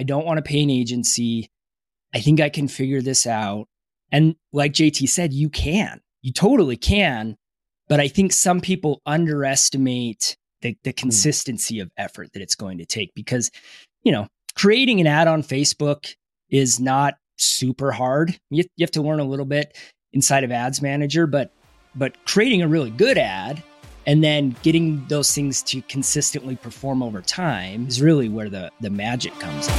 I don't want to pay an agency. I think I can figure this out. And like JT said, you can, you totally can. But I think some people underestimate the, the hmm. consistency mm. of effort that it's going to take because, you know, creating an ad on Facebook is not super hard. You, you have to learn a little bit inside of Ads Manager, but but creating a really good ad and then getting those things to consistently perform over time is really where the the magic comes in.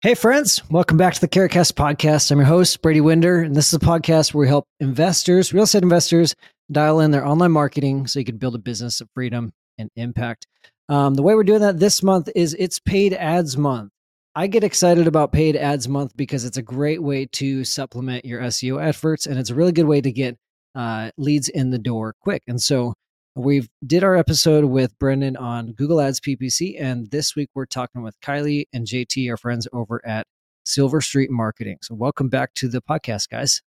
Hey, friends, welcome back to the Carrotcast podcast. I'm your host, Brady Winder, and this is a podcast where we help investors, real estate investors, dial in their online marketing so you can build a business of freedom and impact. Um, the way we're doing that this month is it's paid ads month. I get excited about paid ads month because it's a great way to supplement your SEO efforts, and it's a really good way to get uh, leads in the door quick. And so We've did our episode with Brendan on Google Ads PPC, and this week we're talking with Kiley and JT, our friends over at SilverStreet Marketing. So welcome back to the podcast, guys.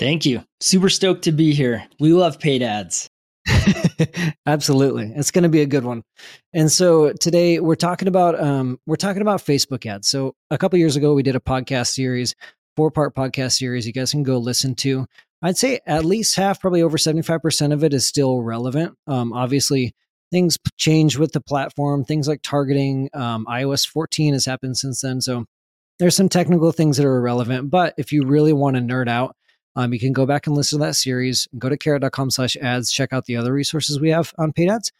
Thank you. Super stoked to be here. We love paid ads. Absolutely, it's going to be a good one. And so today we're talking about um, we're talking about Facebook ads. So a couple years ago we did a podcast series, four part podcast series. You guys can go listen to. I'd say at least half, probably over 75% of it is still relevant. Um, obviously, things change with the platform, things like targeting. Um, iOS 14 has happened since then. So there's some technical things that are irrelevant. But if you really want to nerd out, um, you can go back and listen to that series. Go to carrot.com slash ads, check out the other resources we have on paid ads.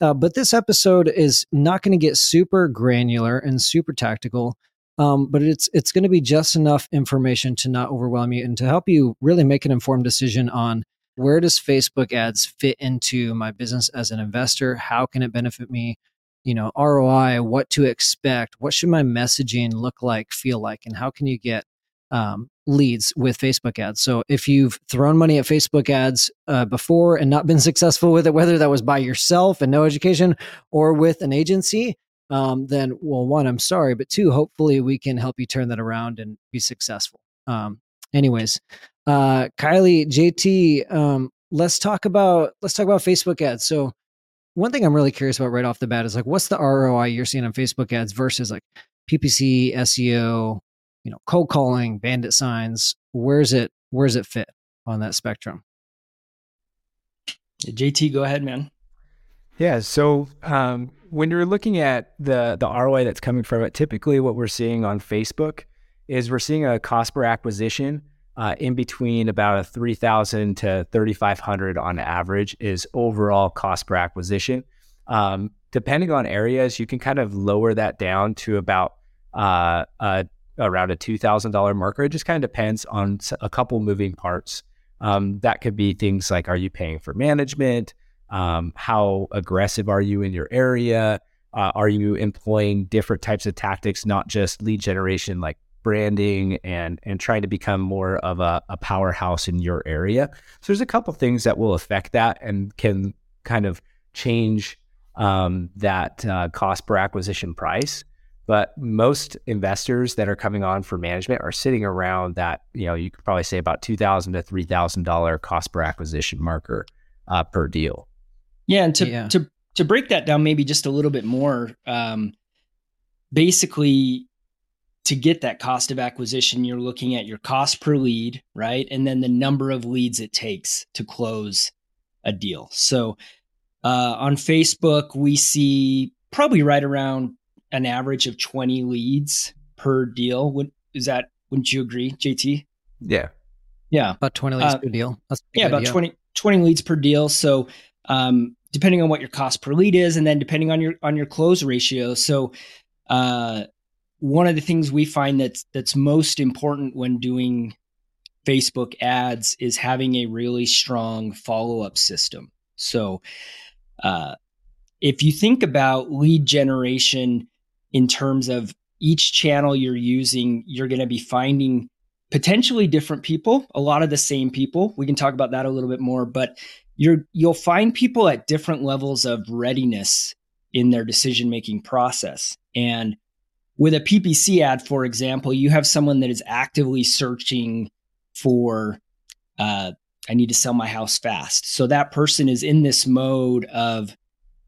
Uh, but this episode is not going to get super granular and super tactical um, but it's it's going to be just enough information to not overwhelm you and to help you really make an informed decision on where does Facebook ads fit into my business as an investor? How can it benefit me? You know, ROI, what to expect, what should my messaging look like, feel like, and how can you get um, leads with Facebook ads. So if you've thrown money at Facebook ads uh, before and not been successful with it, whether that was by yourself and no education or with an agency, um, then well, one, I'm sorry, but two, hopefully we can help you turn that around and be successful. Um, anyways, uh, Kiley, JT, um, let's talk about let's talk about Facebook ads. So one thing I'm really curious about right off the bat is like, what's the ROI you're seeing on Facebook ads versus like PPC, SEO, you know, cold calling, bandit signs? Where's it? Where's it fit on that spectrum? JT, go ahead, man. Yeah. So um, when you're looking at the the ROI that's coming from it, typically what we're seeing on Facebook is we're seeing a cost per acquisition uh, in between about a three thousand to thirty five hundred on average is overall cost per acquisition. Um, depending on areas, you can kind of lower that down to about uh, uh, around a two thousand dollar marker. It just kind of depends on a couple moving parts. Um, that could be things like: Are you paying for management? Um, how aggressive are you in your area? Uh, are you employing different types of tactics, not just lead generation, like branding and and trying to become more of a, a powerhouse in your area? So there's a couple things that will affect that and can kind of change um, that uh, cost per acquisition price. But most investors that are coming on for management are sitting around that, you know, you could probably say about two thousand to three thousand dollar cost per acquisition marker uh, per deal. Yeah, and to yeah. to to break that down maybe just a little bit more, um, basically to get that cost of acquisition, you're looking at your cost per lead, right? And then the number of leads it takes to close a deal. So uh, on Facebook, we see probably right around an average of 20 leads per deal. Would, is that, wouldn't you agree, JT? Yeah. Yeah. About 20 leads uh, per deal. yeah, about 20, 20 leads per deal. So um, depending on what your cost per lead is, and then depending on your on your close ratio. So, uh, one of the things we find that's that's most important when doing Facebook ads is having a really strong follow up system. So, uh, if you think about lead generation in terms of each channel you're using, you're going to be finding potentially different people, a lot of the same people. We can talk about that a little bit more, but you're you'll find people at different levels of readiness in their decision making process and with a ppc ad for example you have someone that is actively searching for uh, I need to sell my house fast. So that person is in this mode of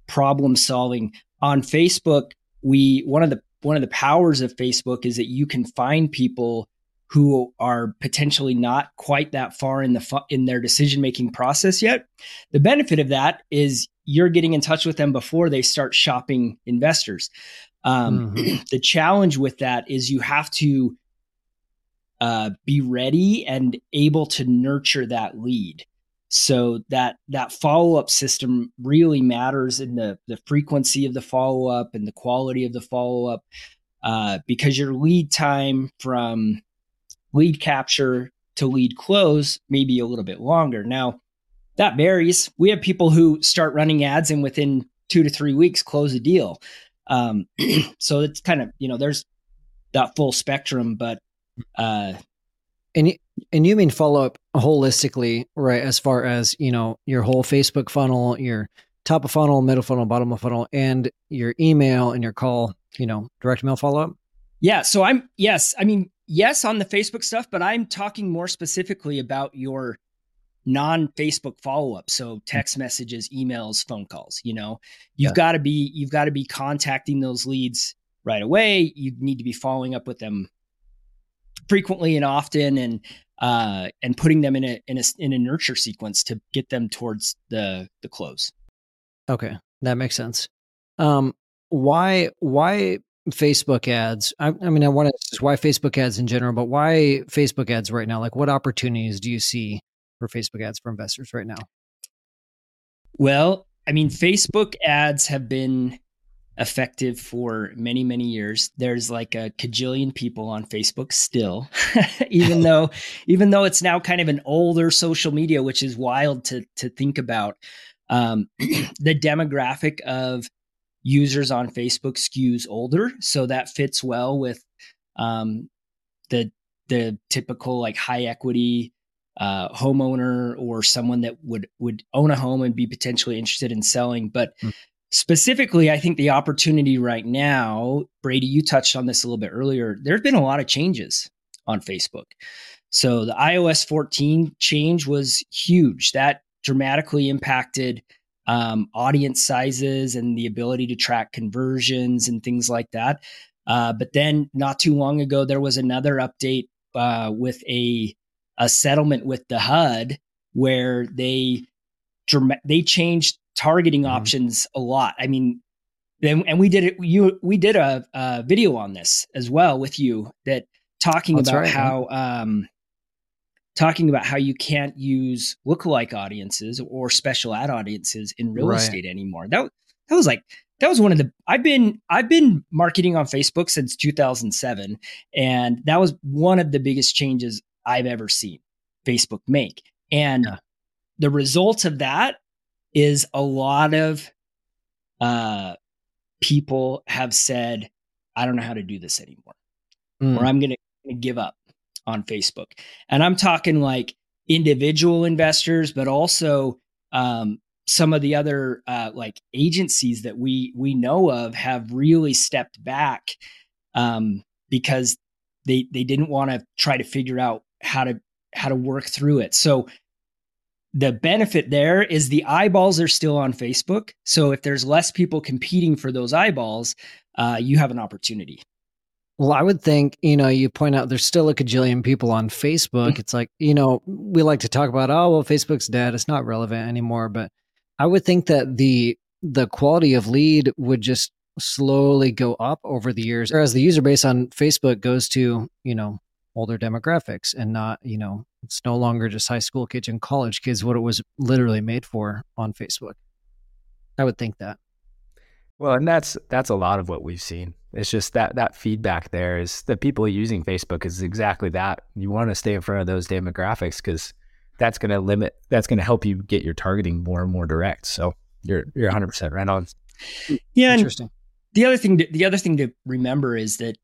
problem solving. On Facebook, we one of the one of the powers of Facebook is that you can find people who are potentially not quite that far in the fu- in their decision making process yet. The benefit of that is you're getting in touch with them before they start shopping investors. Um, mm-hmm. the challenge with that is you have to uh, be ready and able to nurture that lead. So that that follow up system really matters in the the frequency of the follow up and the quality of the follow up, uh, because your lead time from lead capture to lead close may be a little bit longer. Now that varies. We have people who start running ads and within two to three weeks close a deal. Um, so it's kind of you know there's that full spectrum, but uh, and and you mean follow up holistically, right? As far as you know, your whole Facebook funnel, your top of funnel, middle funnel, bottom of funnel, and your email and your call, you know, direct mail follow up. Yeah. So I'm yes, I mean yes on the Facebook stuff, but I'm talking more specifically about your non-Facebook follow-up. So text messages, emails, phone calls. You know, you've yeah. got to be you've got to be contacting those leads right away. You need to be following up with them frequently and often and uh, and putting them in a in a in a nurture sequence to get them towards the the close. Okay, that makes sense. Um, why why Facebook ads? I, I mean, I want to just why Facebook ads in general, but why Facebook ads right now? Like, what opportunities do you see for Facebook ads for investors right now? Well, I mean, Facebook ads have been effective for many many years. There's like a cajillion people on facebook still even though even though it's now kind of an older social media which is wild to to think about. Um, the demographic of users on facebook skews older so that fits well with um, the the typical like high equity uh, homeowner or someone that would would own a home and be potentially interested in selling. But mm. Specifically, I think the opportunity right now, Brady, you touched on this a little bit earlier. There have been a lot of changes on Facebook. So the iOS 14 change was huge. That dramatically impacted um, audience sizes and the ability to track conversions and things like that. Uh, but then, not too long ago, there was another update uh, with a a settlement with the HUD where they they changed targeting mm-hmm. options a lot. I mean, and, and we did it. You we did a, a, video on this as well with you that talking That's about right, how um, talking about how you can't use lookalike audiences or special ad audiences in real right. estate anymore. That that was like that was one of the I've been I've been marketing on Facebook since 2007 and that was one of the biggest changes I've ever seen Facebook make. And yeah. the results of that is a lot of uh, people have said, I don't know how to do this anymore, mm. or I'm going to give up on Facebook. And I'm talking like individual investors, but also um, some of the other uh, like agencies that we we know of have really stepped back um, because they they didn't want to try to figure out how to how to work through it. So the benefit there is the eyeballs are still on Facebook. So if there's less people competing for those eyeballs, uh, you have an opportunity. Well, I would think, you know, you point out there's still a cajillion people on Facebook. Mm-hmm. It's like, you know, we like to talk about, oh, well, Facebook's dead. It's not relevant anymore. But I would think that the the quality of lead would just slowly go up over the years. Or as the user base on Facebook goes to, you know, older demographics and not, you know, it's no longer just high school kids and college kids, what it was literally made for on Facebook. I would think that. Well, and that's that's a lot of what we've seen. It's just that that feedback there is the people using Facebook is exactly that. You want to stay in front of those demographics because that's going to limit. That's going to help you get your targeting more and more direct. So you're you're 100 percent right on. Yeah, interesting. The other thing, to, the other thing to remember is that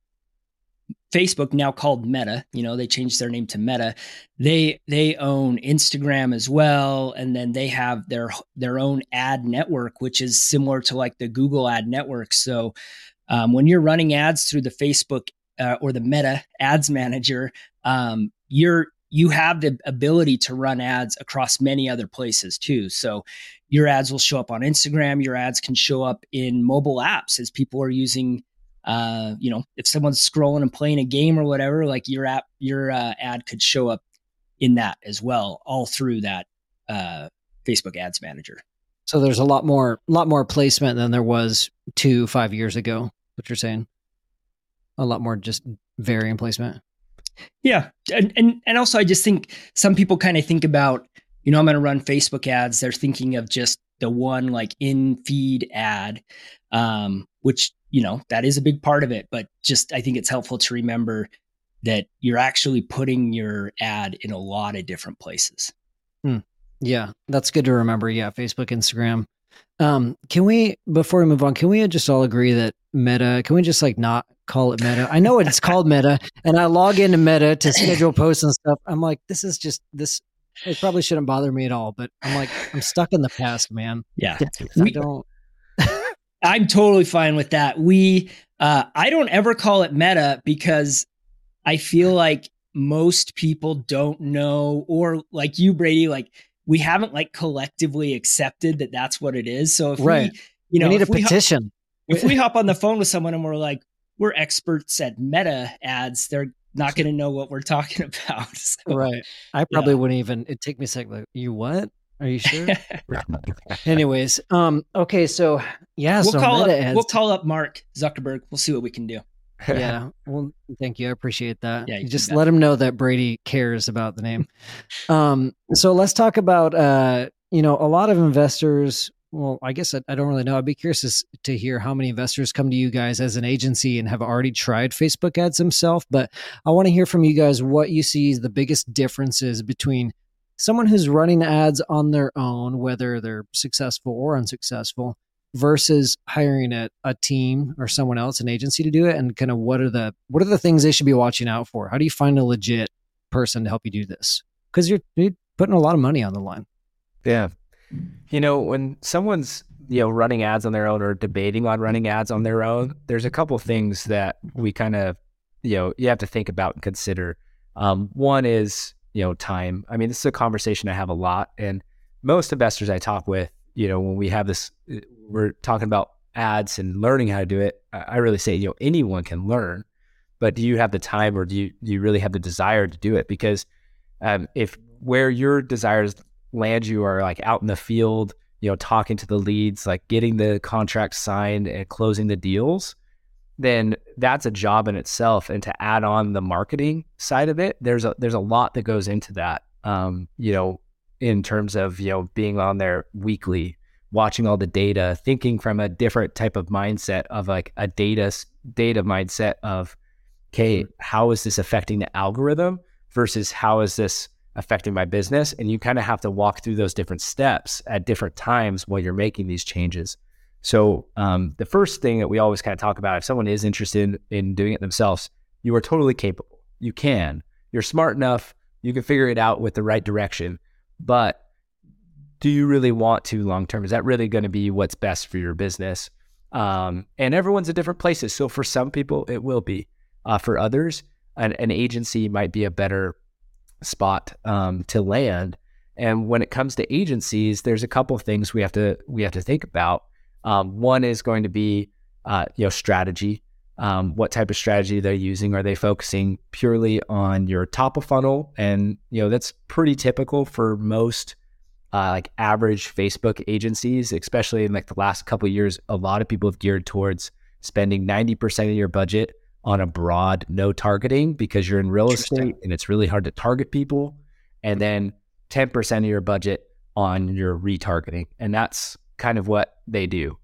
Facebook now called Meta, you know, they changed their name to Meta. They they own Instagram as well and then they have their their own ad network which is similar to like the Google ad network. So um, when you're running ads through the Facebook uh, or the Meta Ads Manager, um, you're you have the ability to run ads across many other places too. So your ads will show up on Instagram. Your ads can show up in mobile apps as people are using. Uh, you know, if someone's scrolling and playing a game or whatever, like your app, your uh, ad could show up in that as well, all through that uh, Facebook Ads Manager. So there's a lot more, lot more placement than there was two, five years ago. What you're saying? A lot more just varying placement. Yeah, and and and also I just think some people kind of think about you know I'm going to run Facebook ads. They're thinking of just the one like in feed ad, um, which you know that is a big part of it. But just I think it's helpful to remember that you're actually putting your ad in a lot of different places. Hmm. Yeah, that's good to remember. Yeah, Facebook, Instagram. Um, can we before we move on, can we just all agree that Meta? Can we just like not call it Meta? I know it's called Meta, and I log into Meta to schedule posts and stuff. I'm like, this is just this. It probably shouldn't bother me at all, but I'm like, I'm stuck in the past, man. Yeah, I don't. I'm totally fine with that. We, uh, I don't ever call it Meta because I feel like most people don't know, or like you, Brady, like we haven't like collectively accepted that that's what it is. So if right. we, you know, we need a if we hop- petition. if we hop on the phone with someone and we're like, we're experts at meta ads, they're not going to know what we're talking about. So, right. I probably wouldn't even. It'd take me a second. Like, you what? Are you sure? Anyways, um, okay, so yeah, we'll so call up, ads. we'll call up Mark Zuckerberg. We'll see what we can do. yeah. Well, thank you. I appreciate that. Yeah, you just let him know that Brady cares about the name. um, so let's talk about uh, you know, a lot of investors. Well, I guess I, I don't really know. I'd be curious to, to hear how many investors come to you guys as an agency and have already tried Facebook ads themselves. But I want to hear from you guys what you see is the biggest differences between someone who's running ads on their own, whether they're successful or unsuccessful, versus hiring a, a team or someone else, an agency to do it, and kind of what are the what are the things they should be watching out for? How do you find a legit person to help you do this? Because you're, you're putting a lot of money on the line. Yeah. You know, when someone's, you know, running ads on their own or debating on running ads on their own, there's a couple things that we kind of, you know, you have to think about and consider. Um, one is, you know, time. I mean, this is a conversation I have a lot. And most investors I talk with, you know, when we have this, uh, we're talking about ads and learning how to do it. I really say, you know, anyone can learn, but do you have the time or do you, do you really have the desire to do it? Because um, if where your desires land you are like out in the field, you know, talking to the leads, like getting the contract signed and closing the deals, then that's a job in itself. And to add on the marketing side of it, there's a there's a lot that goes into that. Um, you know, in terms of you know being on there weekly, watching all the data, thinking from a different type of mindset of like a data data mindset of, okay, how is this affecting the algorithm versus how is this affecting my business? And you kind of have to walk through those different steps at different times while you're making these changes. So um, the first thing that we always kind of talk about, if someone is interested in doing it themselves, you are totally capable. You can. You're smart enough. You can figure it out with the right direction. But do you really want to long term? Is that really going to be what's best for your business? Um, and everyone's at different places. So for some people, it will be. Uh, for others, an, an agency might be a better spot um, to land. And when it comes to agencies, there's a couple of things we have to we have to think about. Um, one is going to be uh, you know strategy. Um, what type of strategy they're using? Are they focusing purely on your top of funnel? And you know that's pretty typical for most uh, like average Facebook agencies, especially in like the last couple of years. A lot of people have geared towards spending ninety percent of your budget on a broad no targeting because you're in real estate and it's really hard to target people, and then ten percent of your budget on your retargeting, and that's kind of what they do.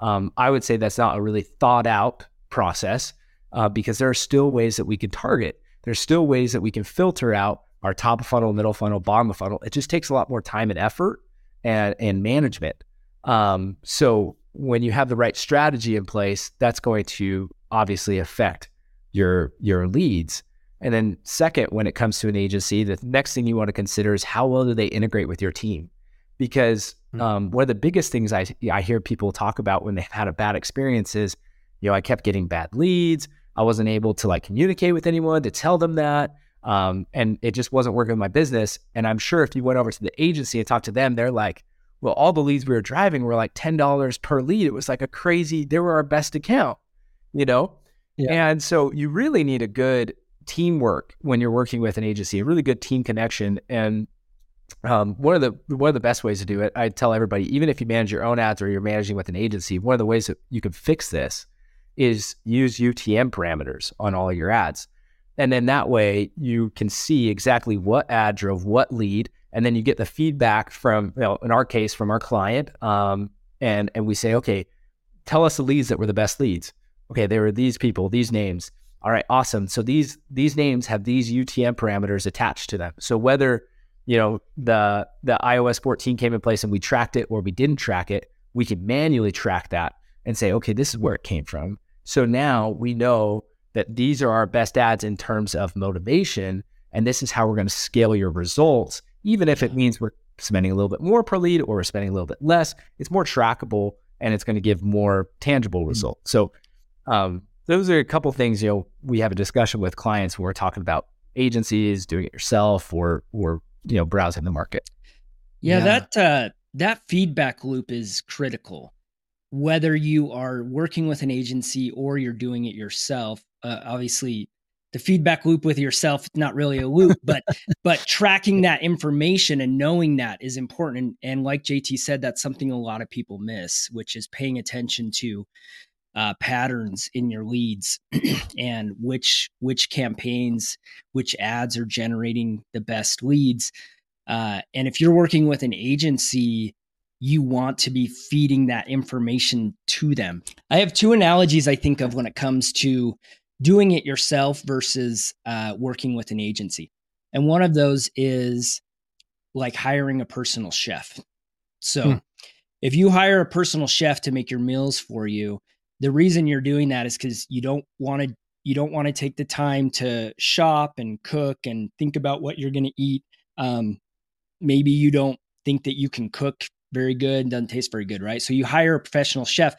Um, I would say that's not a really thought out process uh, because there are still ways that we can target. There's still ways that we can filter out our top of funnel, middle funnel, bottom of funnel. It just takes a lot more time and effort and and management. Um, so when you have the right strategy in place, that's going to obviously affect your your leads. And then second, when it comes to an agency, the next thing you want to consider is how well do they integrate with your team? Because Hmm. um, one of the biggest things I I hear people talk about when they've had a bad experience is, you know, I kept getting bad leads. I wasn't able to like communicate with anyone to tell them that. Um, and it just wasn't working with my business. And I'm sure if you went over to the agency and talked to them, they're like, well, all the leads we were driving were like $10 per lead. It was like a crazy, they were our best account, you know? Yeah. And so you really need a good teamwork when you're working with an agency, a really good team connection. And um, one of the one of the best ways to do it, I tell everybody, even if you manage your own ads or you're managing with an agency, one of the ways that you can fix this is use UTM parameters on all your ads. And then that way you can see exactly what ad drove what lead. And then you get the feedback from, you know, in our case, from our client. Um, and, and we say, okay, tell us the leads that were the best leads. Okay, there were these people, these names. All right, awesome. So these these names have these UTM parameters attached to them. So whether you know the the iOS 14 came in place and we tracked it or we didn't track it, we can manually track that and say, okay, this is where it came from. So now we know that these are our best ads in terms of motivation. And this is how we're going to scale your results, even if it means we're spending a little bit more per lead or we're spending a little bit less. It's more trackable and it's going to give more tangible mm-hmm. results. So, um, those are a couple things you know we have a discussion with clients when we're talking about agencies doing it yourself or or you know browsing the market. Yeah, yeah. that uh, that feedback loop is critical. Whether you are working with an agency or you're doing it yourself, uh, obviously the feedback loop with yourself not really a loop but but tracking that information and knowing that is important and, and like jt said that's something a lot of people miss which is paying attention to uh, patterns in your leads and which which campaigns which ads are generating the best leads uh, and if you're working with an agency you want to be feeding that information to them i have two analogies i think of when it comes to doing it yourself versus uh, working with an agency. And one of those is like hiring a personal chef. So hmm. if you hire a personal chef to make your meals for you, the reason you're doing that is because you don't want to you don't want to take the time to shop and cook and think about what you're going to eat. Um, maybe you don't think that you can cook very good and doesn't taste very good, right? So you hire a professional chef.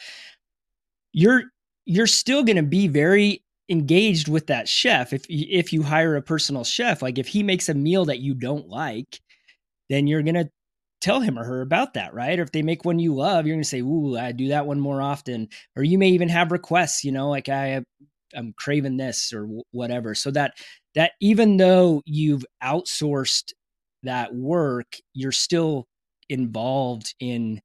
You're you're still going to be very engaged with that chef if if you hire a personal chef like if he makes a meal that you don't like then you're going to tell him or her about that right? Or if they make one you love you're going to say ooh i do that one more often. Or you may even have requests you know like i i'm craving this or whatever. So that that even though you've outsourced that work you're still involved in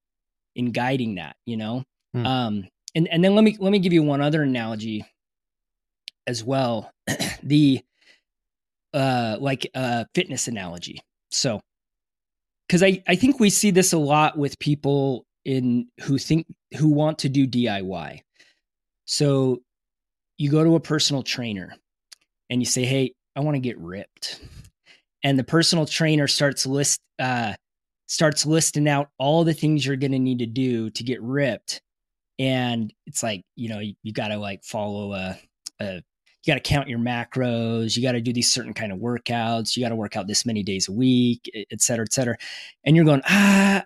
in guiding that you know? Hmm. um and and then let me let me give you one other analogy as well. The uh like uh fitness analogy. So because i i think we see this a lot with people in who think who want to do diy so you go to a personal trainer and you say hey i want to get ripped. And the personal trainer starts list uh starts listing out all the things you're to need to do to get ripped. And it's like you know you, you got to like follow a, a you got to count your macros you got to do these certain kind of workouts you got to work out this many days a week et cetera et cetera. And you're going ah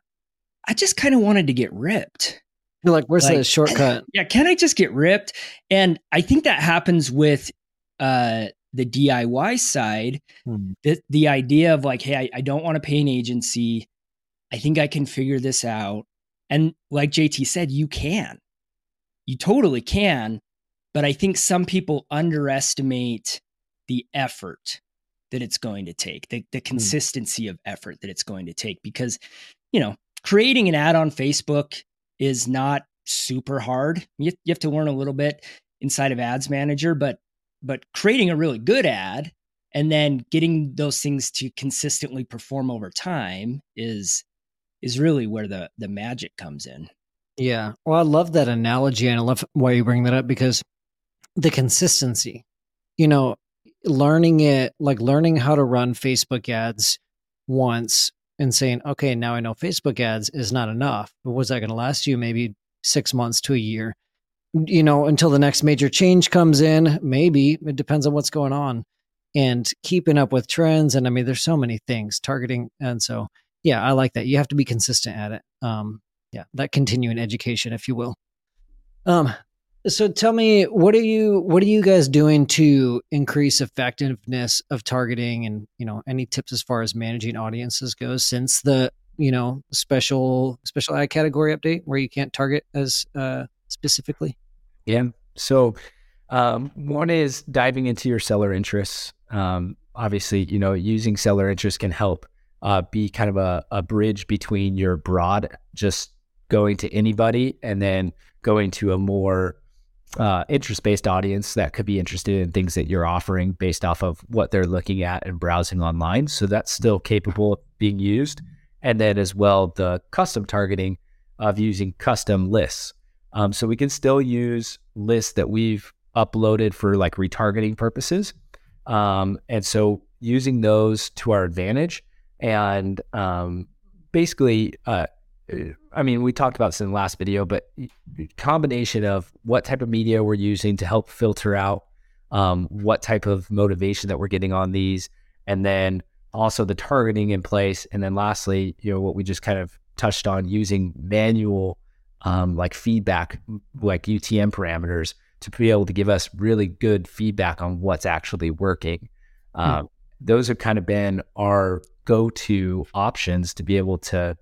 i just kind of wanted to get ripped. You're like where's like, the shortcut? Yeah can i just get ripped? And i think that happens with uh the diy side. Hmm. the, the idea of like hey I, I don't want to pay an agency. I think i can figure this out. And like jt said you can. You totally can but I think some people underestimate the effort that it's going to take, the, the hmm. consistency mm. of effort that it's going to take. Because, you know, creating an ad on Facebook is not super hard. You, you have to learn a little bit inside of Ads Manager, but but creating a really good ad and then getting those things to consistently perform over time is is really where the the magic comes in. Yeah. Well, I love that analogy and I love why you bring that up because the consistency. You know, learning it, like learning how to run Facebook ads once and saying, okay, now I know Facebook ads is not enough. But was that going to last you maybe six months to a year? You know, until the next major change comes in, maybe it depends on what's going on and keeping up with trends. And I mean, there's so many things targeting. And so, yeah, I like that. You have to be consistent at it. Um, yeah, that continuing education, if you will. Um, so tell me, what are you what are you guys doing to increase effectiveness of targeting, and you know, any tips as far as managing audiences goes since the you know special special ad category update where you can't target as uh, specifically? Yeah. So um, one is diving into your seller interests. Um, obviously, you know, using seller interests can help uh, be kind of a, a bridge between your broad, just going to anybody, and then going to a more uh, interest based audience that could be interested in things that you're offering based off of what they're looking at and browsing online. So that's still capable of being used. And then as well, the custom targeting of using custom lists. Um, so we can still use lists that we've uploaded for like retargeting purposes. Um, and so using those to our advantage and um, basically, uh, I mean, we talked about this in the last video, but combination of what type of media we're using to help filter out um, what type of motivation that we're getting on these, and then also the targeting in place, and then lastly, you know, what we just kind of touched on using manual um, like feedback, like UTM parameters to be able to give us really good feedback on what's actually working. Hmm. Um, those have kind of been our go-to options to be able to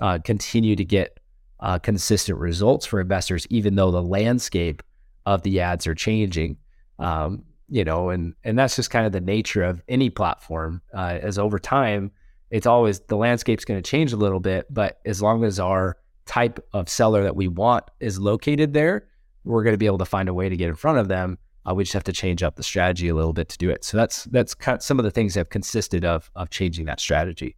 uh, continue to get uh, consistent results for investors, even though the landscape of the ads are changing. Um, you know, and and that's just kind of the nature of any platform. Uh, as over time, it's always the landscape's going to change a little bit, but as long as our type of seller that we want is located there, we're going to be able to find a way to get in front of them. Uh, we just have to change up the strategy a little bit to do it. So that's that's kind of some of the things that have consisted of of changing that strategy.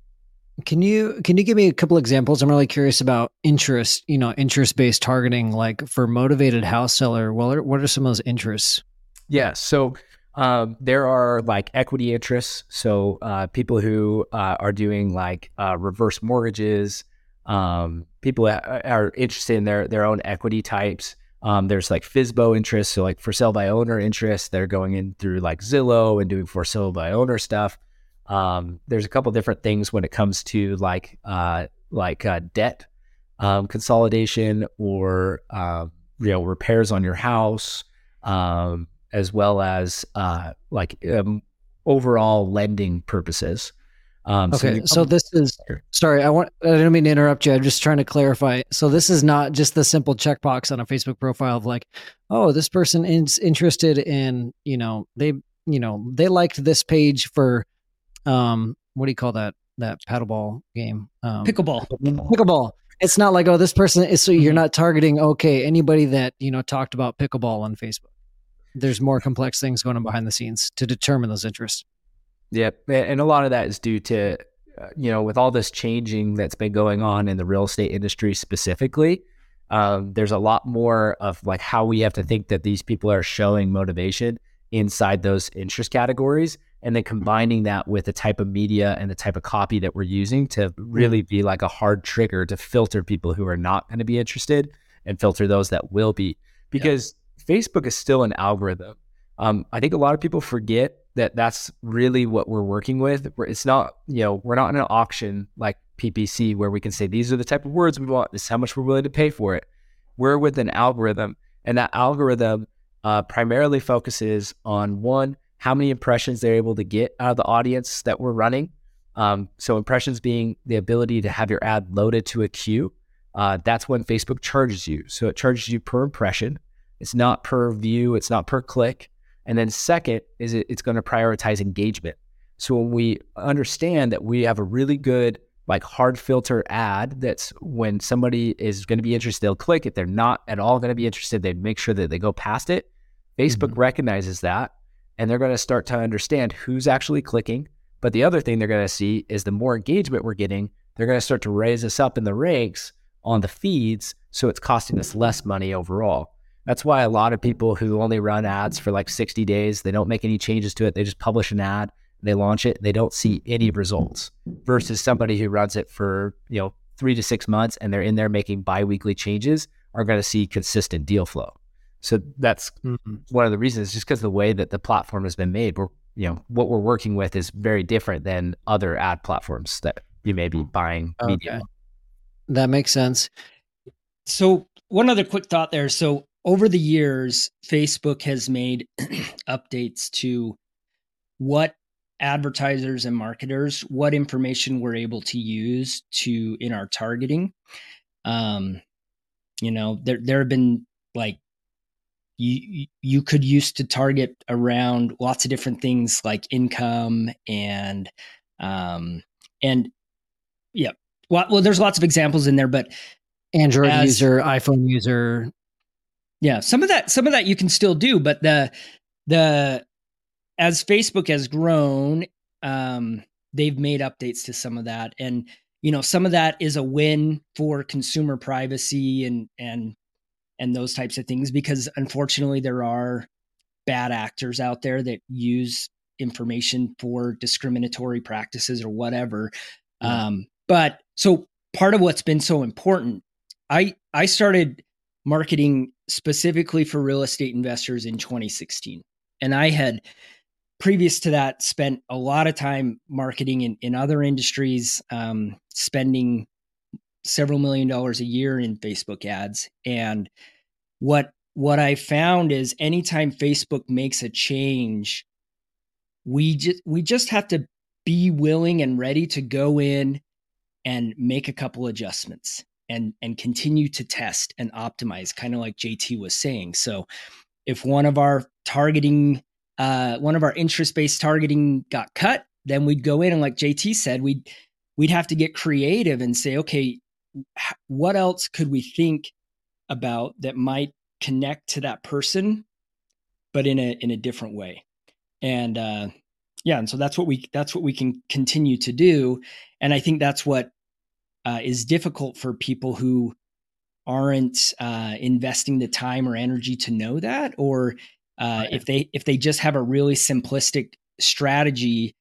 Can you can you give me a couple examples? I'm really curious about interest, you know, interest based targeting. Like for motivated house seller, what are, what are some of those interests? Yeah, so um, there are like equity interests. So uh, people who uh, are doing like uh, reverse mortgages, um, people that are interested in their their own equity types. Um, there's like FSBO interests, so like for sale by owner interests, they're going in through like Zillow and doing for sale by owner stuff. Um, there's a couple different things when it comes to like uh, like uh, debt um, consolidation or uh, you know repairs on your house, um, as well as uh, like um, overall lending purposes. Um, okay, so, so, this is sorry. I want. I don't mean to interrupt you. I'm just trying to clarify. So this is not just the simple checkbox on a Facebook profile of like, oh, this person is interested in you know they you know they liked this page for um what do you call that that paddleball game um, pickleball pickleball. It's not like oh this person is so you're mm-hmm. not targeting okay anybody that you know talked about pickleball on Facebook. There's more complex things going on behind the scenes to determine those interests. Yep, and a lot of that is due to uh, you know with all this changing that's been going on in the real estate industry specifically. Um, there's a lot more of like how we have to think that these people are showing motivation inside those interest categories and then combining that with the type of media and the type of copy that we're using to really be like a hard trigger to filter people who are not going to be interested and filter those that will be because yeah. facebook is still an algorithm um, i think a lot of people forget that that's really what we're working with. It's not, you know, we're not in an auction like PPC where we can say these are the type of words we want. This is how much we're willing to pay for it. We're with an algorithm, and that algorithm uh, primarily focuses on one, how many impressions they're able to get out of the audience that we're running. Um, so impressions being the ability to have your ad loaded to a queue. Uh, that's when Facebook charges you. So it charges you per impression. It's not per view. It's not per click. And then second is it, it's going to prioritize engagement. So when we understand that we have a really good like hard filter ad that's when somebody is going to be interested, they'll click. If they're not at all going to be interested, they make sure that they go past it. Facebook mm-hmm. recognizes that and they're going to start to understand who's actually clicking. But the other thing they're going to see is the more engagement we're getting, they're going to start to raise us up in the ranks on the feeds. So it's costing us less money overall. That's why a lot of people who only run ads for like 60 days, they don't make any changes to it. They just publish an ad, they launch it, they don't see any results versus somebody who runs it for, you know, three to six months and they're in there making biweekly changes are going to see consistent deal flow. So that's mm-hmm. one of the reasons, just because the way that the platform has been made, we're, you know, what we're working with is very different than other ad platforms that you may be buying okay. media. That makes sense. So one other quick thought there. So over the years, Facebook has made updates to what advertisers and marketers, what information we're able to use to in our targeting. Um, you know, there there have been like you you could use to target around lots of different things like income and um and yeah well, well there's lots of examples in there but android as, user iphone user. Yeah some of that some of that you can still do but the the as facebook has grown um they've made updates to some of that. And you know some of that is a win for consumer privacy and and and those types of things because unfortunately there are bad actors out there that use information for discriminatory practices or whatever yeah. um, but so part of what's been so important i i started marketing specifically for real estate investors in 2016 and i had previous to that spent a lot of time marketing in, in other industries um, spending several million dollars a year in Facebook ads. And what what I found is anytime Facebook makes a change, we just we just have to be willing and ready to go in and make a couple adjustments and and continue to test and optimize kind of like JT was saying. So if one of our targeting uh, one of our interest based targeting got cut, then we'd go in and like JT said, we'd we'd have to get creative and say, okay, what else could we think about that might connect to that person, but in a in a different way? And uh, yeah, and so that's what we that's what we can continue to do, and I think that's what uh, is difficult for people who aren't uh, investing the time or energy to know that, or uh, right. if they if they just have a really simplistic strategy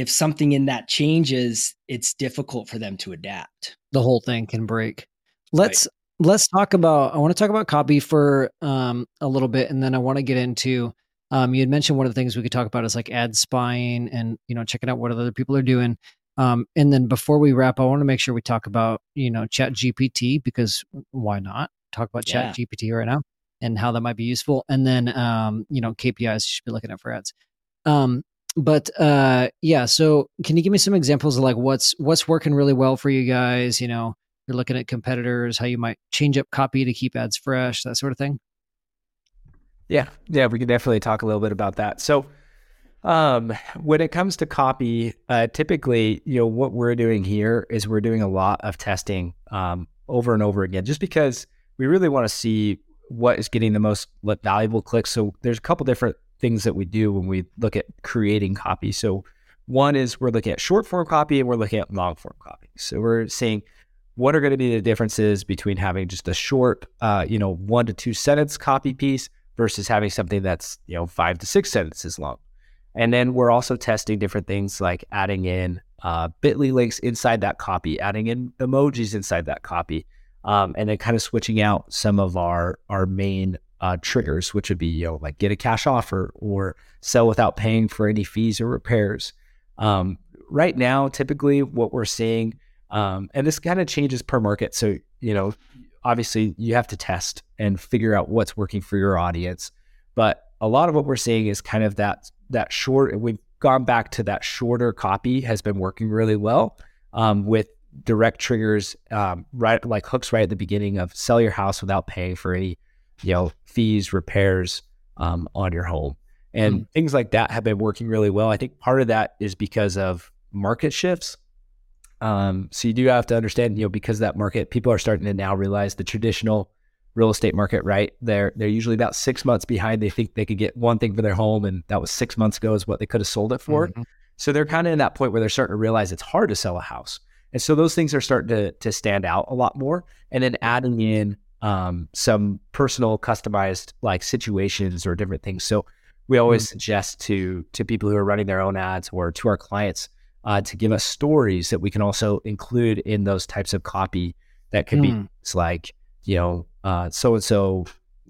if something in that changes, it's difficult for them to adapt. The whole thing can break. Let's right. let's talk about I want to talk about copy for um, a little bit and then I want to get into um, you had mentioned one of the things we could talk about is like ad spying and you know checking out what other people are doing. Um, and then before we wrap, I want to make sure we talk about you know Chat GPT because why not talk about Chat yeah. GPT right now and how that might be useful. And then um, you know KPIs you should be looking at for ads. Um, but uh yeah so can you give me some examples of like what's what's working really well for you guys? You know you're looking at competitors how you might change up copy to keep ads fresh that sort of thing? Yeah yeah we can definitely talk a little bit about that. So um when it comes to copy uh typically you know what we're doing here is we're doing a lot of testing um over and over again just because we really want to see what is getting the most valuable clicks. So there's a couple different things that we do when we look at creating copy. So one is we're looking at short form copy and we're looking at long form copy. So we're saying what are going to be the differences between having just a short, uh, you know, one to two sentence copy piece versus having something that's, you know, five to six sentences long. And then we're also testing different things like adding in uh, bit.ly links inside that copy, adding in emojis inside that copy, um, and then kind of switching out some of our our main uh, triggers, which would be you know like get a cash offer or sell without paying for any fees or repairs. Um, right now, typically what we're seeing, um, and this kind of changes per market. So you know, obviously you have to test and figure out what's working for your audience. But a lot of what we're seeing is kind of that that short. We've gone back to that shorter copy has been working really well um, with direct triggers, um, right like hooks right at the beginning of sell your house without paying for any you know, fees, repairs um, on your home. And mm things like that have been working really well. I think part of that is because of market shifts. Um, so you do have to understand, you know, because that market, people are starting to now realize the traditional real estate market, right? They're they're usually about six months behind. They think they could get one thing for their home, and that was six months ago is what they could have sold it for. Mm-hmm. So they're kind of in that point where they're starting to realize it's hard to sell a house. And so those things are starting to to stand out a lot more. And then adding in um, some personal customized like situations or different things. So we always mm-hmm. suggest to to people who are running their own ads or to our clients uh, to give us stories that we can also include in those types of copy that could mm. be it's like you know so and so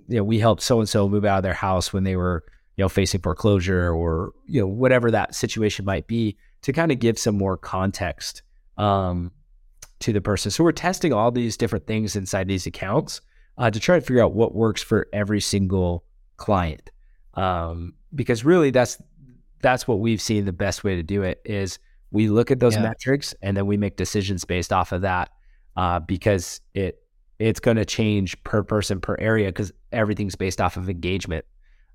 you know we helped so and so move out of their house when they were you know facing foreclosure or you know whatever that situation might be to kind of give some more context um, to the person. So we're testing all these different things inside these accounts. uh, to try to figure out what works for every single client. Um, because really, that's that's what we've seen the best way to do it is we look at those yeah. metrics and then we make decisions based off of that uh, because it it's going to change per person per area because everything's based off of engagement.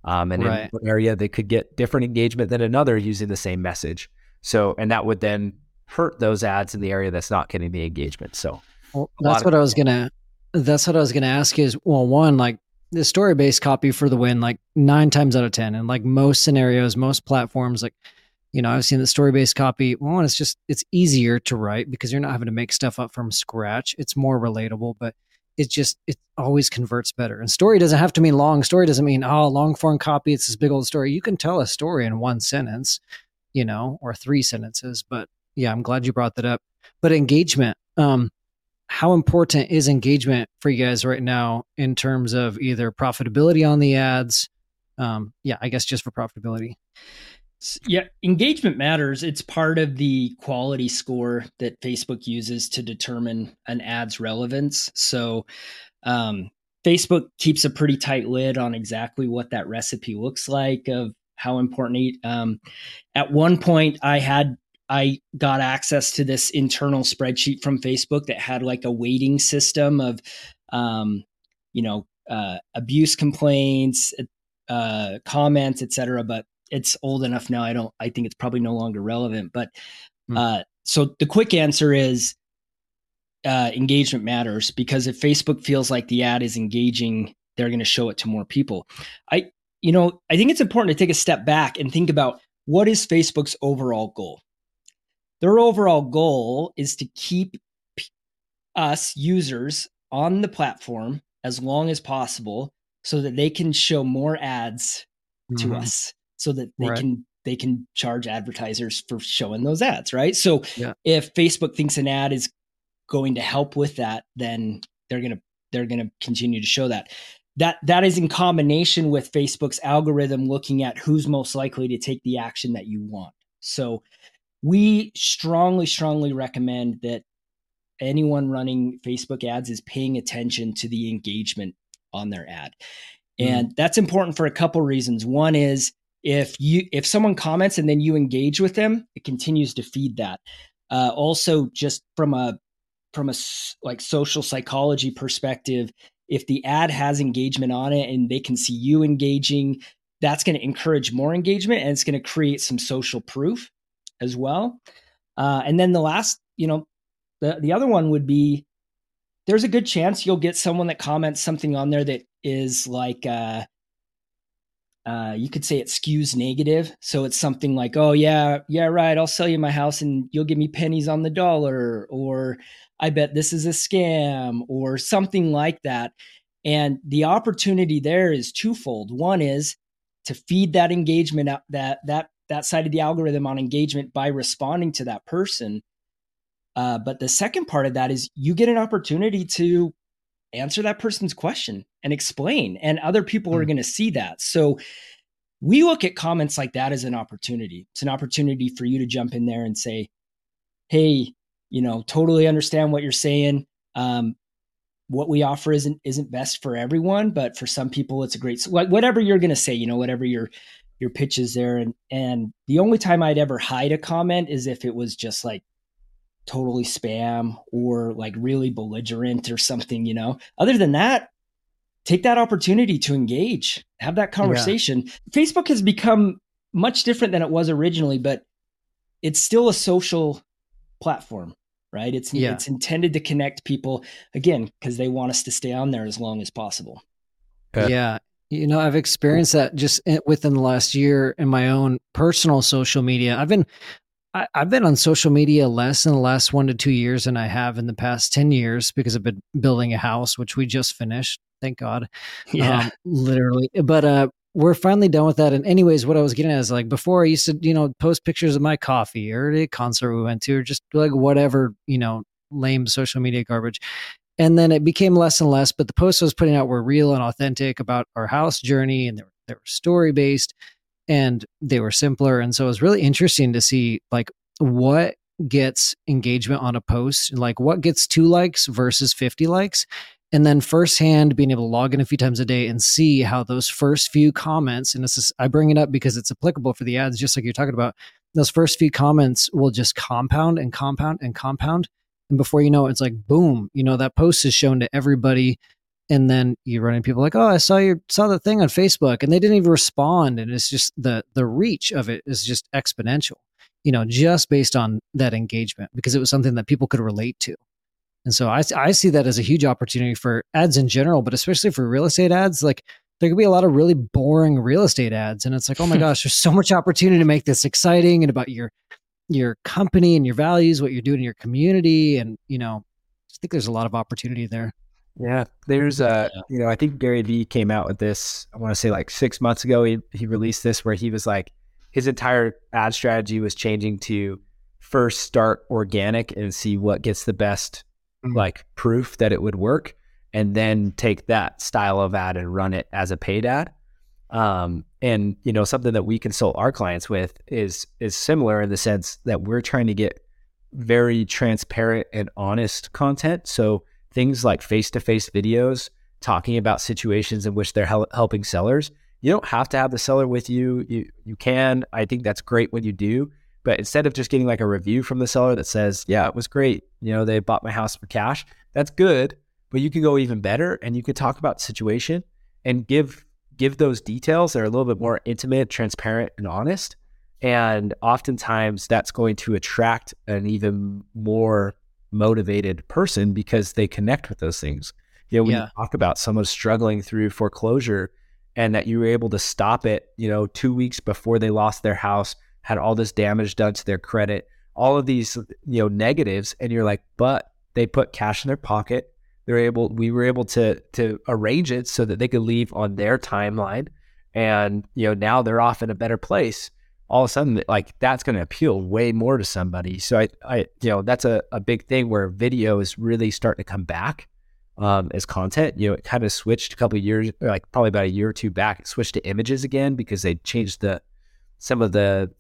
Um, and right. in one area they could get different engagement than another using the same message. So, and that would then hurt those ads in the area that's not getting the engagement. So, well, that's what I was gonna. That's what I was gonna ask. Is well, one like the story based copy for the win, like nine times out of ten, and like most scenarios, most platforms, like you know, I've seen the story based copy. One, it's just it's easier to write because you're not having to make stuff up from scratch. It's more relatable, but it just it always converts better. And story doesn't have to mean long. Story doesn't mean oh long form copy. It's this big old story. You can tell a story in one sentence, you know, or three sentences. But yeah, I'm glad you brought that up. But engagement, um, how important is engagement for you guys right now in terms of either profitability on the ads? Um, yeah, I guess just for profitability. Yeah, engagement matters. It's part of the quality score that Facebook uses to determine an ad's relevance. So, um, Facebook keeps a pretty tight lid on exactly what that recipe looks like of how important. Um, at one point, I had I got access to this internal spreadsheet from Facebook that had like a weighting system of, um, you know, uh, abuse complaints, uh, comments, etc. But it's old enough now. I don't. I think it's probably no longer relevant. But hmm. uh, so the quick answer is uh, engagement matters because if Facebook feels like the ad is engaging, they're going to show it to more people. I, you know, I think it's important to take a step back and think about what is Facebook's overall goal. Their overall goal is to keep us users on the platform as long as possible so that they can show more ads mm-hmm. to us so that they right. can they can charge advertisers for showing those ads, right? So yeah. if Facebook thinks an ad is going to help with that, then they're going to they're going to continue to show that. That that is in combination with Facebook's algorithm looking at who's most likely to take the action that you want. So we strongly strongly recommend that anyone running Facebook ads is paying attention to the engagement on their ad. Mm. And that's important for a couple reasons. One is if you if someone comments and then you engage with them it continues to feed that uh, also just from a from a like social psychology perspective if the ad has engagement on it and they can see you engaging that's going to encourage more engagement and it's going to create some social proof as well uh, and then the last you know the, the other one would be there's a good chance you'll get someone that comments something on there that is like uh, uh, you could say it skews negative. So it's something like, oh, yeah, yeah, right. I'll sell you my house and you'll give me pennies on the dollar. Or I bet this is a scam or something like that. And the opportunity there is twofold. One is to feed that engagement out that that that side of the algorithm on engagement by responding to that person. Uh, but the second part of that is you get an opportunity to answer that person's question and explain and other people mm. are hmm. going to see that so we look at comments like that as an opportunity it's an opportunity for you to jump in there and say hey you know totally understand what you're saying um, what we offer isn't isn't best for everyone but for some people it's a great like whatever you're going to say you know whatever your your pitch is there and and the only time i'd ever hide a comment is if it was just like totally spam or like really belligerent or something, you know. Other than that, take that opportunity to engage, have that conversation. Yeah. Facebook has become much different than it was originally, but it's still a social platform, right? It's yeah. it's intended to connect people again because they want us to stay on there as long as possible. Yeah. You know, I've experienced that just within the last year in my own personal social media. I've been I, have been on social media less in the last one to two years than I have in the past 10 years because I've been building a house, which we just finished. Thank God. Yeah. Um, literally. But uh, we're finally done with that. And, anyways, what I was getting at is like before I used to, you know, post pictures of my coffee or a concert we went to or just like whatever, you know, lame social media garbage. And then it became less and less, but the posts I was putting out were real and authentic about our house journey and they were, they were story based and they were simpler. And so it was really interesting to see like what gets engagement on a post, like what gets two likes versus 50 likes. and then firsthand being able to log in a few times a day and see how those first few comments and this is i bring it up because it's applicable for the ads just like you're talking about those first few comments will just compound and compound and compound and before you know it, it's like boom you know that post is shown to everybody and then you run into people like oh i saw you saw the thing on facebook and they didn't even respond and it's just the the reach of it is just exponential you know just based on that engagement because it was something that people could relate to and so I, I see that as a huge opportunity for ads in general, but especially for real estate ads. Like there could be a lot of really boring real estate ads. And it's like, oh my gosh, there's so much opportunity to make this exciting and about your your company and your values, what you're doing in your community. And, you know, I think there's a lot of opportunity there. Yeah. There's a, yeah. you know, I think Gary Vee came out with this, I want to say like six months ago, he, he released this where he was like, his entire ad strategy was changing to first start organic and see what gets the best mm-hmm. like proof that it would work and then take that style of ad and run it as a paid ad. Um, and you know something that we consult our clients with is is similar in the sense that we're trying to get very transparent and honest content. So things like face to face videos talking about situations in which they're hel- helping sellers. You don't have to have the seller with you. You you can. I think that's great when you do. But instead of just getting like a review from the seller that says, yeah, it was great, you know, they bought my house for cash, that's good. But you could go even better and you could talk about the situation and give give those details that are a little bit more intimate, transparent, and honest. And oftentimes that's going to attract an even more motivated person because they connect with those things. You know, when yeah. you talk about someone struggling through foreclosure and that you were able to stop it, you know, two weeks before they lost their house had all this damage done to their credit, all of these, you know, negatives. And you're like, but they put cash in their pocket. They're able, we were able to, to arrange it so that they could leave on their timeline. And, you know, now they're off in a better place. All of a sudden, like that's going to appeal way more to somebody. So I, I, you know, that's a, a big thing where video is really starting to come back um, as content. You know, it kind of switched a couple years, like probably about a year or two back. It switched to images again because they changed the some of the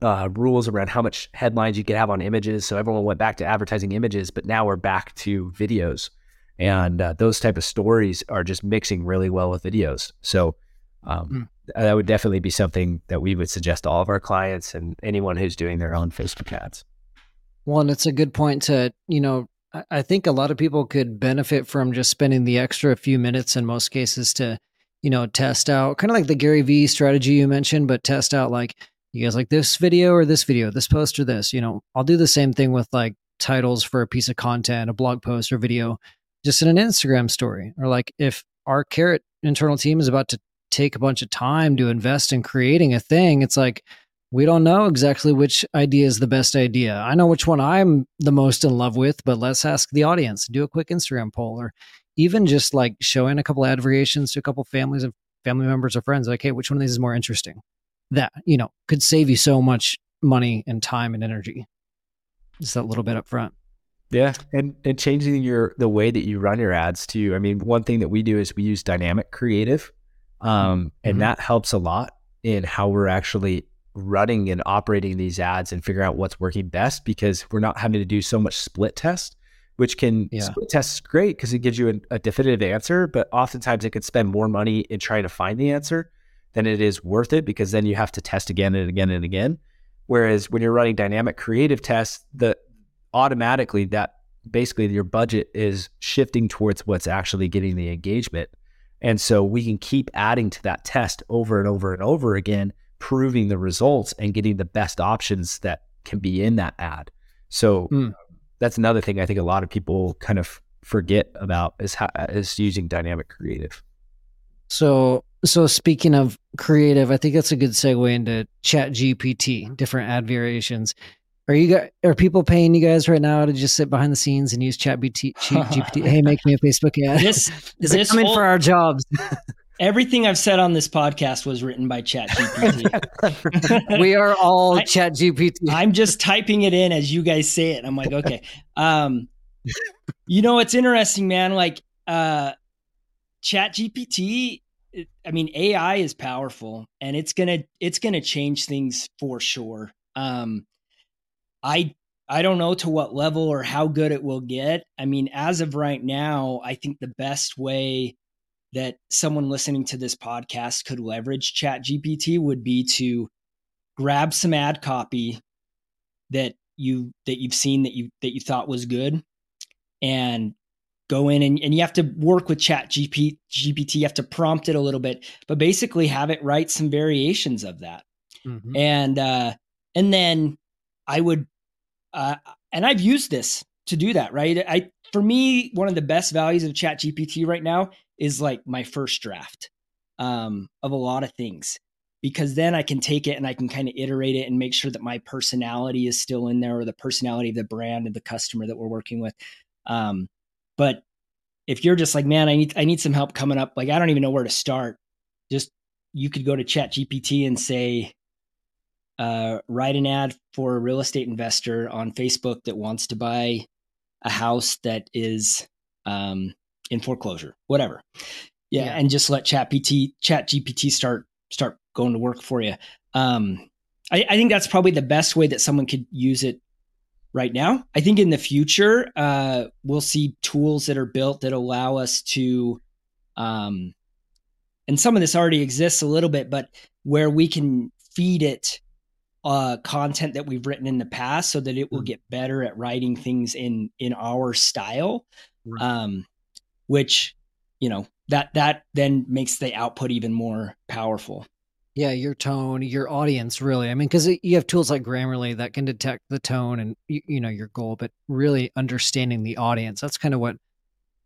uh, rules around how much headlines you could have on images. So everyone went back to advertising images, but now we're back to videos, and uh, those type of stories are just mixing really well with videos. So um, mm. that would definitely be something that we would suggest to all of our clients and anyone who's doing their own Facebook ads. Well, and it's a good point to you know. I think a lot of people could benefit from just spending the extra few minutes in most cases to, you know, test out kind of like the Gary Vee strategy you mentioned, but test out like, you guys like this video or this video, this post or this, you know, I'll do the same thing with like titles for a piece of content, a blog post or video, just in an Instagram story. Or like if our carrot internal team is about to take a bunch of time to invest in creating a thing, it's like we don't know exactly which idea is the best idea. I know which one I'm the most in love with, but let's ask the audience, do a quick Instagram poll or even just like showing a couple ad variations to a couple families and family members or friends like, hey, which one of these is more interesting? that you know could save you so much money and time and energy just that little bit up front yeah and and changing your the way that you run your ads too i mean one thing that we do is we use dynamic creative um, and mm-hmm. that helps a lot in how we're actually running and operating these ads and figuring out what's working best because we're not having to do so much split test which can yeah. split test is great because it gives you a, a definitive answer but oftentimes it could spend more money in trying to find the answer than it is worth it because then you have to test again and again and again. Whereas when you're running dynamic creative tests, the automatically that basically your budget is shifting towards what's actually getting the engagement. And so we can keep adding to that test over and over and over again, proving the results and getting the best options that can be in that ad. So mm. that's another thing I think a lot of people kind of forget about is how is using dynamic creative. So so speaking of creative, I think that's a good segue into Chat GPT, different ad variations. Are you guys, are people paying you guys right now to just sit behind the scenes and use Chat GPT? hey, make me a Facebook ad. This is this coming whole, for our jobs. everything I've said on this podcast was written by Chat GPT. we are all I, Chat GPT. I'm just typing it in as you guys say it. I'm like, okay. Um, you know, it's interesting, man. Like, uh, Chat GPT I mean, AI is powerful and it's gonna it's gonna change things for sure. Um, I I don't know to what level or how good it will get. I mean, as of right now, I think the best way that someone listening to this podcast could leverage chat gpt would be to grab some ad copy that you that you've seen that you that you thought was good and go in and, and you have to work with chat GP, gpt you have to prompt it a little bit but basically have it write some variations of that mm-hmm. and uh and then i would uh and i've used this to do that right i for me one of the best values of chat gpt right now is like my first draft um, of a lot of things because then I can take it and I can kind of iterate it and make sure that my personality is still in there or the personality of the brand and the customer that we're working with. Um, but if you're just like, man, I need I need some help coming up, like I don't even know where to start. Just you could go to Chat GPT and say, uh, write an ad for a real estate investor on Facebook that wants to buy a house that is um, in foreclosure, whatever. Yeah, yeah. and just let Chat PT, Chat GPT start start going to work for you. Um, I, I think that's probably the best way that someone could use it right now. I think in the future, uh, we'll see tools that are built that allow us to, um, and some of this already exists a little bit, but where we can feed it uh, content that we've written in the past so that it will hmm. get better at writing things in in our style. Right. Um, which you know that that then makes the output even more powerful yeah your tone your audience really i mean because you have tools like grammarly that can detect the tone and you, you know your goal but really understanding the audience that's kind of what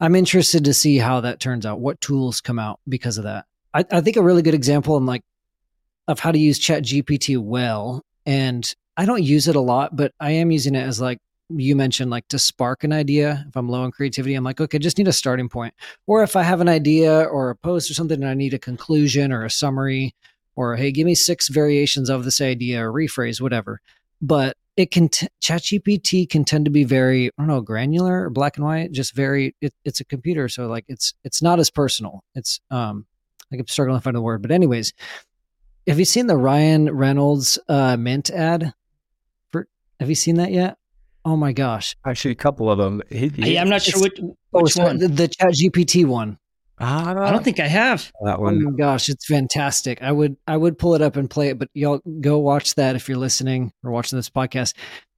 i'm interested to see how that turns out what tools come out because of that i, I think a really good example and like of how to use chat gpt well and i don't use it a lot but i am using it as like you mentioned like to spark an idea if i'm low on creativity i'm like okay just need a starting point or if i have an idea or a post or something and i need a conclusion or a summary or hey give me six variations of this idea or rephrase whatever but it can t- ChatGPT can tend to be very I don't know granular or black and white, just very. It, it's a computer, so like it's it's not as personal. It's um like I'm struggling to find the word, but anyways, have you seen the Ryan Reynolds uh, Mint ad? For have you seen that yet? Oh my gosh! Actually, a couple of them. He, he, I'm not sure which, oh, which one. The, the Chat GPT one. I don't think I have that one. Oh my gosh, it's fantastic. I would I would pull it up and play it, but y'all go watch that if you're listening or watching this podcast.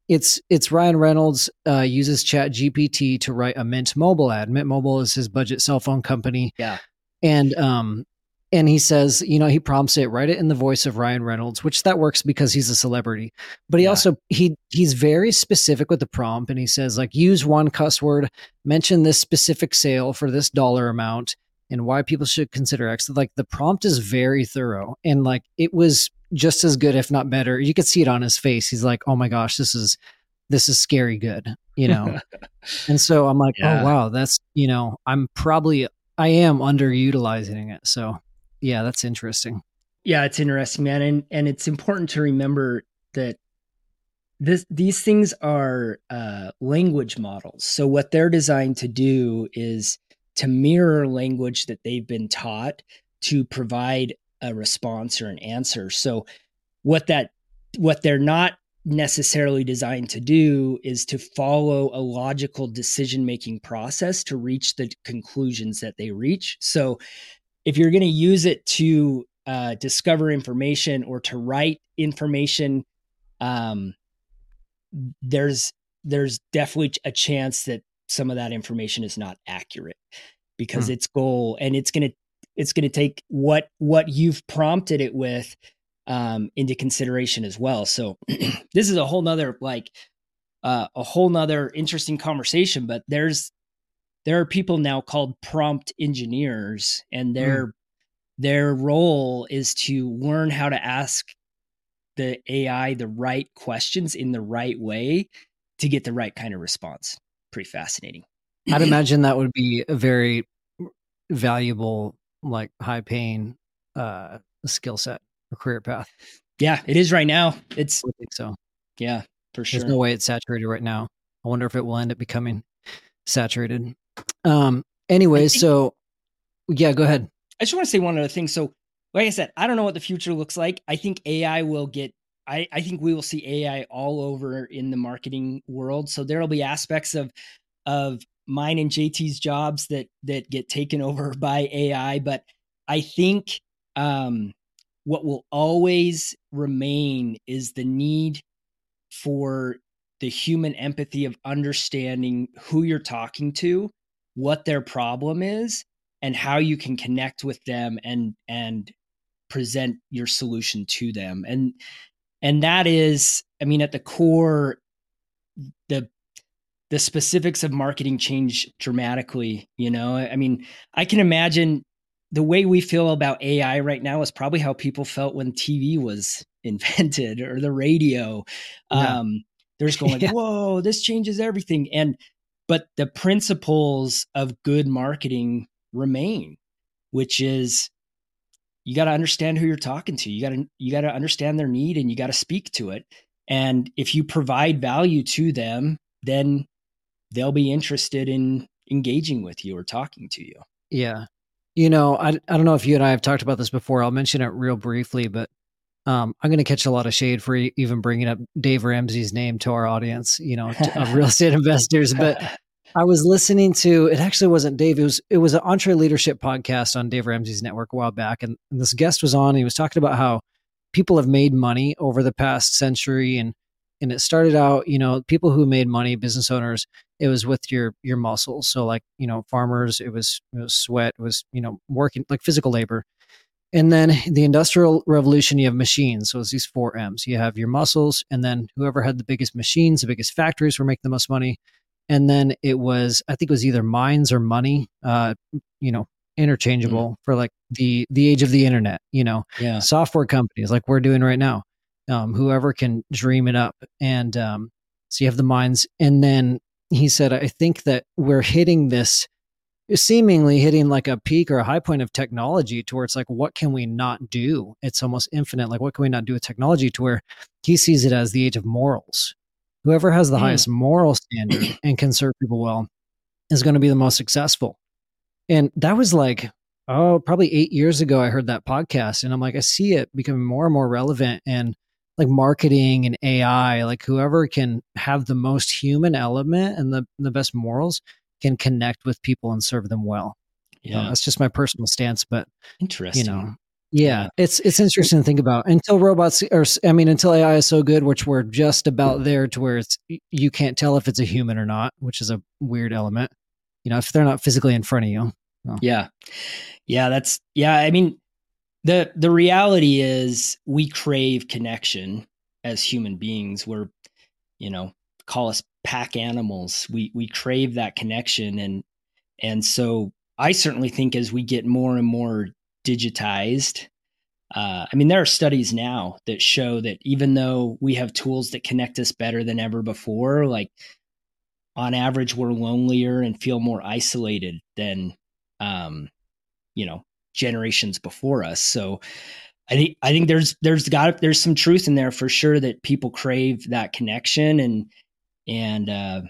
It's it's Ryan Reynolds uh, uses Chat GPT to write a Mint Mobile ad. Mint Mobile is his budget cell phone company. Yeah, and um, and he says, you know, he prompts it, write it in the voice of Ryan Reynolds, which that works because he's a celebrity. But he yeah. also he he's very specific with the prompt, and he says like use one cuss word, mention this specific sale for this dollar amount, and why people should consider X. Like the prompt is very thorough, and like it was just as good, if not better. You could see it on his face. He's like, oh my gosh, this is this is scary good, you know. and so I'm like, oh, yeah. oh wow, that's you know, I'm probably I am underutilizing it. So yeah, that's interesting. Yeah, it's interesting, man, and and it's important to remember that this these things are uh, language models. So what they're designed to do is to mirror language that they've been taught to provide a response or an answer. So what that what they're not necessarily designed to do is to follow a logical decision making process to reach the conclusions that they reach. So if you're going to use it to uh, discover information or to write information, um, there's there's definitely a chance that some of that information is not accurate because hmm. its goal and it's going to it's going to take what what you've prompted it with um, into consideration as well. So this is a whole nother like uh, a whole nother interesting conversation. But there's there are people now called prompt engineers and their mm. their role is to learn how to ask the AI the right questions in the right way to get the right kind of response. Pretty fascinating. I'd imagine that would be a very valuable, like high paying uh skill set or career path. Yeah, it is right now. It's I think so. Yeah, for sure. There's no way it's saturated right now. I wonder if it will end up becoming saturated. Um, anyway, think, so yeah, go ahead. I just want to say one other thing. So, like I said, I don't know what the future looks like. I think AI will get I, I think we will see AI all over in the marketing world. So there will be aspects of of mine and JT's jobs that that get taken over by AI, but I think um, what will always remain is the need for the human empathy of understanding who you're talking to, what their problem is, and how you can connect with them and and present your solution to them. And and that is, I mean, at the core, the the specifics of marketing change dramatically. You know, I mean, I can imagine the way we feel about AI right now is probably how people felt when TV was invented or the radio. Yeah. Um, there's going, yeah. whoa, this changes everything. And but the principles of good marketing remain, which is you got to understand who you're talking to. You got to you got to understand their need and you got to speak to it. And if you provide value to them, then they'll be interested in engaging with you or talking to you. Yeah. You know, I, I don't know if you and I have talked about this before. I'll mention it real briefly, but um, I'm going to catch a lot of shade for even bringing up Dave Ramsey's name to our audience, you know, to, of real estate investors. But I was listening to it. Actually, wasn't Dave. It was it was an Entre Leadership podcast on Dave Ramsey's network a while back, and, and this guest was on. he was talking about how people have made money over the past century, and and it started out, you know, people who made money, business owners, it was with your your muscles. So like, you know, farmers, it was it was sweat, it was, you know, working like physical labor. And then the industrial revolution, you have machines. So it's these four M's. You have your muscles, and then whoever had the biggest machines, the biggest factories were making the most money. And then it was, I think it was either mines or money, uh, you know, interchangeable mm. for like the the age of the internet, you know, yeah. software companies like we're doing right now um, whoever can dream it up. And um, so you have the mines. And then he said, I think that we're hitting this, seemingly hitting like a peak or a high point of technology to where it's like, what can we not do? It's almost infinite. Like, what can we not do with technology to where he sees it as the age of morals? Whoever has the mm. highest moral standard and can serve people well is going to be the most successful. And that was like, oh, probably eight years ago, I heard that podcast. And I'm like, I see it becoming more and more relevant. And like marketing and AI, like whoever can have the most human element and the the best morals can connect with people and serve them well. Yeah, that's just my personal stance. But interesting, you know, yeah, yeah, it's it's interesting to think about until robots or I mean until AI is so good, which we're just about mm. there to where it's you can't tell if it's a human or not, which is a weird element. You know, if they're not physically in front of you. Yeah, yeah, that's yeah. I mean, the the reality is we crave connection as human beings we're you know call us pack animals. We we crave that connection. And and so i certainly think as we get more and more digitized uh, i mean there are studies now that show that even though we have tools that connect us better than ever before like on average we're lonelier and feel more isolated than um, you know generations before us. So I think I think there's there's got there's some truth in there for sure that people crave that connection. And and uh,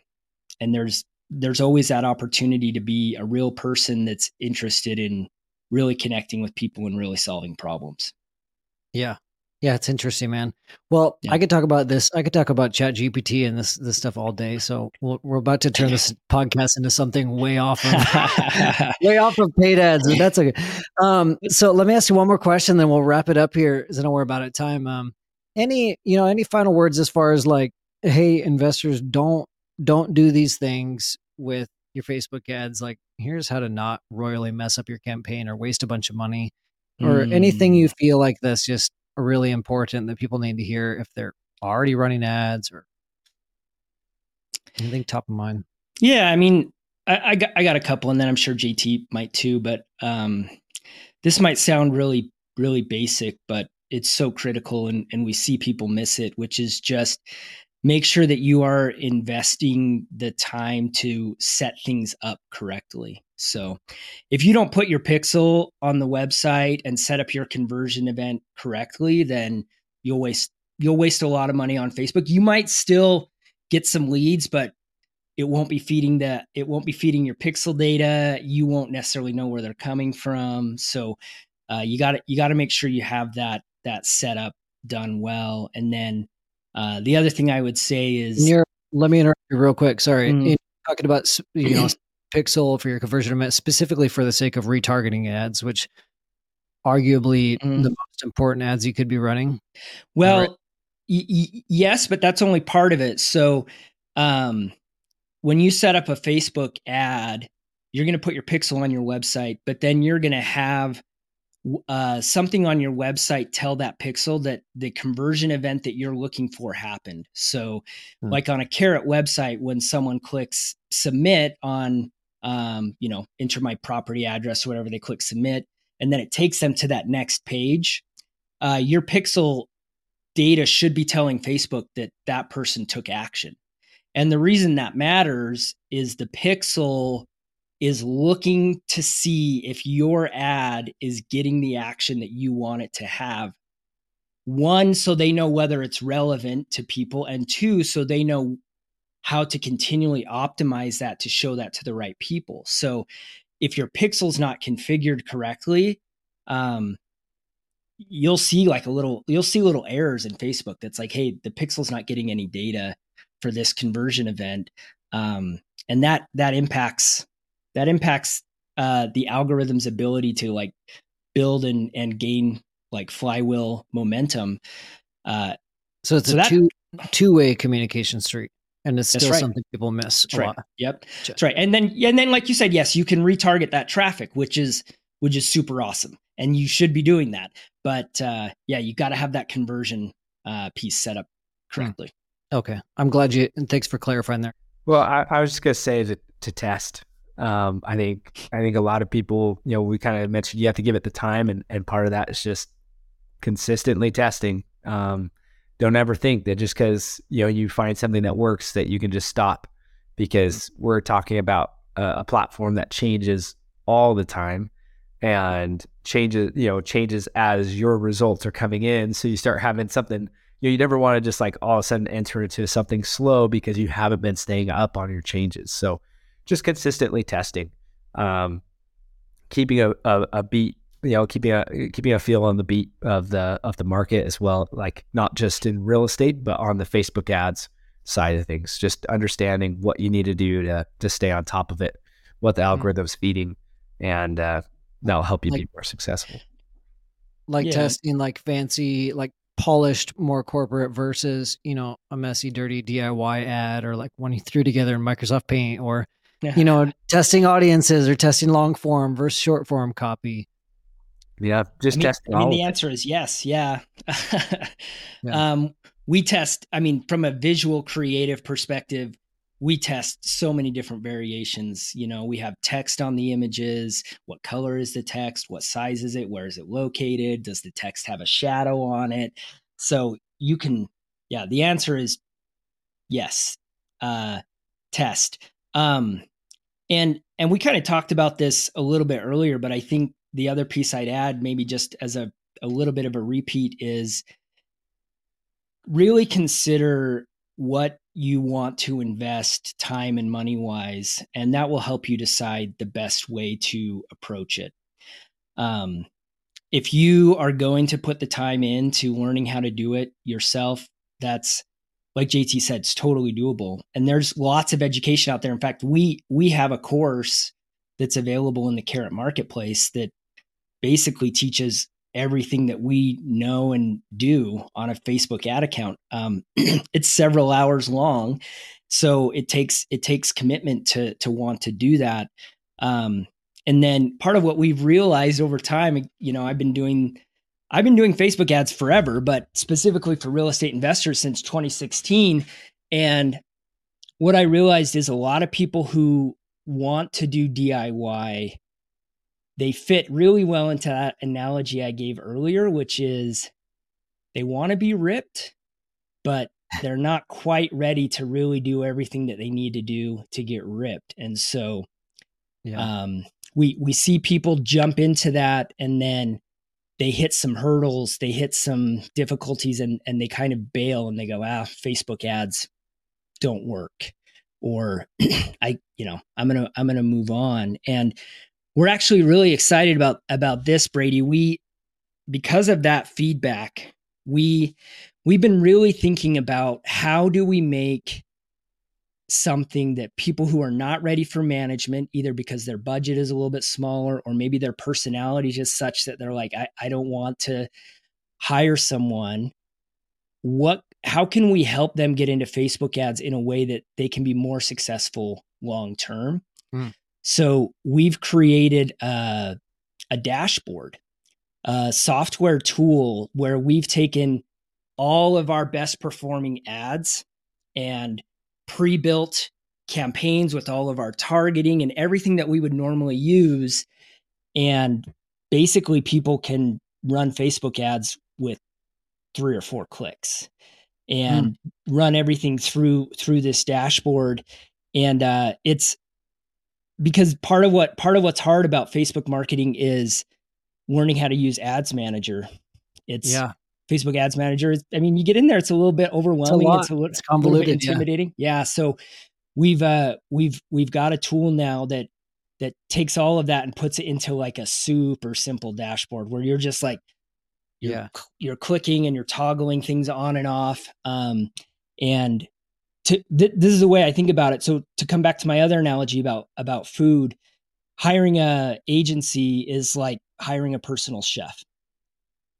and there's there's always that opportunity to be a real person that's interested in really connecting with people and really solving problems. Yeah. Yeah, it's interesting, man. Well, yeah. I could talk about this. I could talk about Chat GPT and this this stuff all day. So we're, we're about to turn this podcast into something way off of way off of paid ads. But that's okay. Um, so let me ask you one more question, then we'll wrap it up here. Because I know we're about at time. Um, any you know any final words as far as like, hey, investors, don't don't do these things with your Facebook ads. Like, here's how to not royally mess up your campaign or waste a bunch of money, or mm. anything you feel like this. Just really important that people need to hear if they're already running ads or anything top of mind? Yeah, I mean, I, I got I got a couple, and then I'm sure JT might too. But um, this might sound really really basic, but it's so critical, and and we see people miss it, which is just make sure that you are investing the time to set things up correctly. So if you don't put your pixel on the website and set up your conversion event correctly, then you'll waste you'll waste a lot of money on Facebook. You might still get some leads, but it won't be feeding that it won't be feeding your pixel data. You won't necessarily know where they're coming from. So uh, you got to you got to make sure you have that that setup done well. And then uh, the other thing I would say is, let me interrupt you real quick. Sorry, mm-hmm. talking about you know pixel for your conversion event specifically for the sake of retargeting ads, which arguably mm. the most important ads you could be running. Well, right? y- y- yes, but that's only part of it. So, um, when you set up a Facebook ad, you're going to put your pixel on your website, but then you're going to have uh, something on your website tell that pixel that the conversion event that you're looking for happened. So, hmm. like on a carrot website, when someone clicks submit on, um, you know, enter my property address, or whatever, they click submit, and then it takes them to that next page. Uh, your pixel data should be telling Facebook that that person took action. And the reason that matters is the pixel is looking to see if your ad is getting the action that you want it to have. One, so they know whether it's relevant to people, and two, so they know how to continually optimize that to show that to the right people. So if your pixel's not configured correctly, um, you'll see like a little you'll see little errors in Facebook that's like, hey, the pixel's not getting any data for this conversion event. Um, and that that impacts that impacts uh, the algorithm's ability to like build and and gain like flywheel momentum. Uh, so it's so a that, two two way communication street, and it's still right. something people miss that's right. Lot. Yep, that's right. And then and then like you said, yes, you can retarget that traffic, which is which is super awesome, and you should be doing that. But uh, yeah, you got to have that conversion uh, piece set up hmm. correctly. Okay, I'm glad you and thanks for clarifying there. Well, I, I was just gonna say to to test um, I think I think a lot of people, you know, we kind of mentioned you have to give it the time, and and part of that is just consistently testing. Um, don't ever think that just because you know you find something that works that you can just stop, because we're talking about a, a platform that changes all the time and changes you know changes as your results are coming in. So you start having something you know, you never want to just like all of a sudden enter into something slow because you haven't been staying up on your changes. So just consistently testing, um, keeping a, a, a, beat, you know, keeping a keeping a feel on the beat of the of the market as well, like not just in real estate, but on the Facebook ads side of things. Just understanding what you need to do to to stay on top of it, what the mm-hmm. algorithm's feeding, and uh, that'll help you like, be more successful. Like yeah. testing, like fancy, like polished, more corporate versus you know a messy, dirty DIY ad, or like one you threw together in Microsoft Paint, or you know, testing audiences or testing long form versus short form copy. Yeah, just I mean, testing. I mean, the answer is yes. Yeah. yeah. Um, we test. I mean, from a visual creative perspective, we test so many different variations. You know, we have text on the images. What color is the text? What size is it? Where is it located? Does the text have a shadow on it? So you can, yeah. The answer is yes. Uh, test. Um, and and we kind of talked about this a little bit earlier, but I think the other piece I'd add, maybe just as a, a little bit of a repeat, is really consider what you want to invest time and money wise, and that will help you decide the best way to approach it. Um, if you are going to put the time into learning how to do it yourself, that's like JT said, it's totally doable. And there's lots of education out there. In fact, we we have a course that's available in the Carrot Marketplace that basically teaches everything that we know and do on a Facebook ad account. Um, it's several hours long, so it takes it takes commitment to to want to do that. Um, and then part of what we've realized over time, you know, I've been doing I've been doing Facebook ads forever, but specifically for real estate investors since 2016. And what I realized is a lot of people who want to do DIY, they fit really well into that analogy I gave earlier, which is they want to be ripped, but they're not quite ready to really do everything that they need to do to get ripped. And so yeah. um, we we see people jump into that and then they hit some hurdles, they hit some difficulties, and and they kind of bail and they go, ah, Facebook ads don't work, or I, you know, I'm gonna I'm gonna move on. And we're actually really excited about about this, Brady. We because of that feedback, we we've been really thinking about how do we make something that people who are not ready for management, either because their budget is a little bit smaller or maybe their personality is just such that they're like, I, I don't want to hire someone. What how can we help them get into Facebook ads in a way that they can be more successful long term? Mm. So we've created a, a dashboard, a software tool where we've taken all of our best performing ads and pre-built campaigns with all of our targeting and everything that we would normally use. And basically people can run facebook ads with three or four clicks and mm. run everything through through this dashboard. And uh, it's because part of what part of what's hard about facebook marketing is learning how to use ads manager. It's yeah Facebook Ads Manager. I mean, you get in there, it's a little bit overwhelming. It's a, it's a, it's convoluted, little bit intimidating. Yeah. yeah. So we've uh we've we've got a tool now that that takes all of that and puts it into like a super simple dashboard where you're just like you're, yeah you're clicking and you're toggling things on and off um and to th- this is the way i think about it so to come back to my other analogy about about food hiring a agency is like hiring a personal chef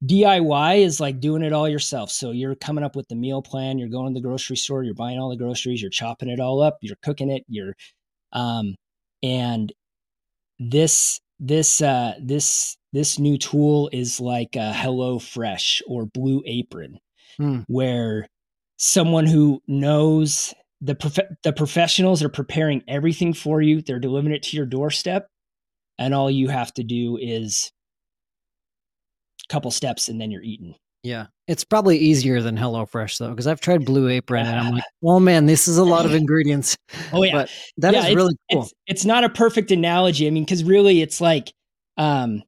DIY is like doing it all yourself. So you're coming up with the meal plan, you're going to the grocery store, you're buying all the groceries, you're chopping it all up, you're cooking it, you're um and this this uh this this new tool is like a Hello Fresh or Blue Apron hmm. where someone who knows the prof- the professionals are preparing everything for you, they're delivering it to your doorstep and all you have to do is couple steps and then you're eating. Yeah. It's probably easier than HelloFresh though, because I've tried Blue Apron and I'm like, oh man, this is a lot of ingredients. Oh yeah. But that yeah, is really cool. It's, it's, not a perfect analogy. I mean, because really it's like um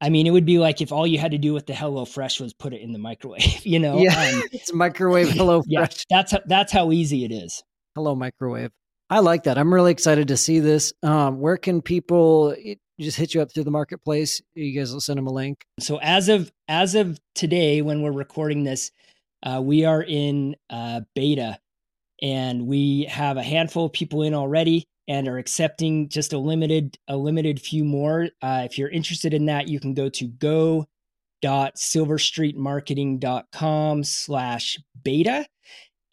I mean, it would be like if all you had to do with the HelloFresh was put it in the microwave, you know? Yeah, um, it's microwave HelloFresh. yeah, that's how, that's how easy it is. Hello microwave. I like that. I'm really excited to see this. Um, where can people just hit you up through the marketplace? You guys will send them a link. So as of as of today, when we're recording this, uh, we are in uh, beta, and we have a handful of people in already, and are accepting just a limited a limited few more. Uh, if you're interested in that, you can go to go dot slash beta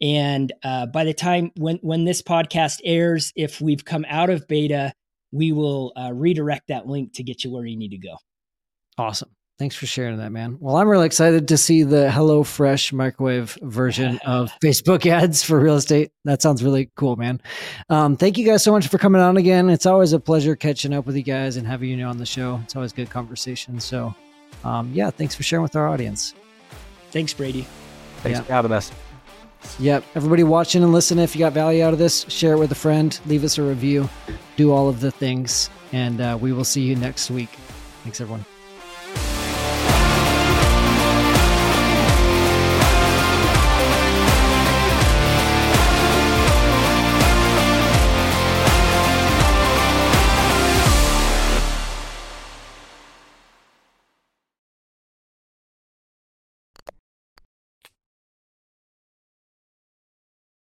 and uh, by the time when when this podcast airs, if we've come out of beta, we will uh, redirect that link to get you where you need to go. Awesome. Thanks for sharing that, man. Well, I'm really excited to see the Hello Fresh microwave version of Facebook ads for real estate. That sounds really cool, man. Um, thank you guys so much for coming on again. It's always a pleasure catching up with you guys and having you on the show. It's always good conversation. So, um, yeah, thanks for sharing with our audience. Thanks, Brady. Thanks yeah. for having us. Yep. Everybody watching and listening, if you got value out of this, share it with a friend, leave us a review, do all of the things, and uh, we will see you next week. Thanks, everyone.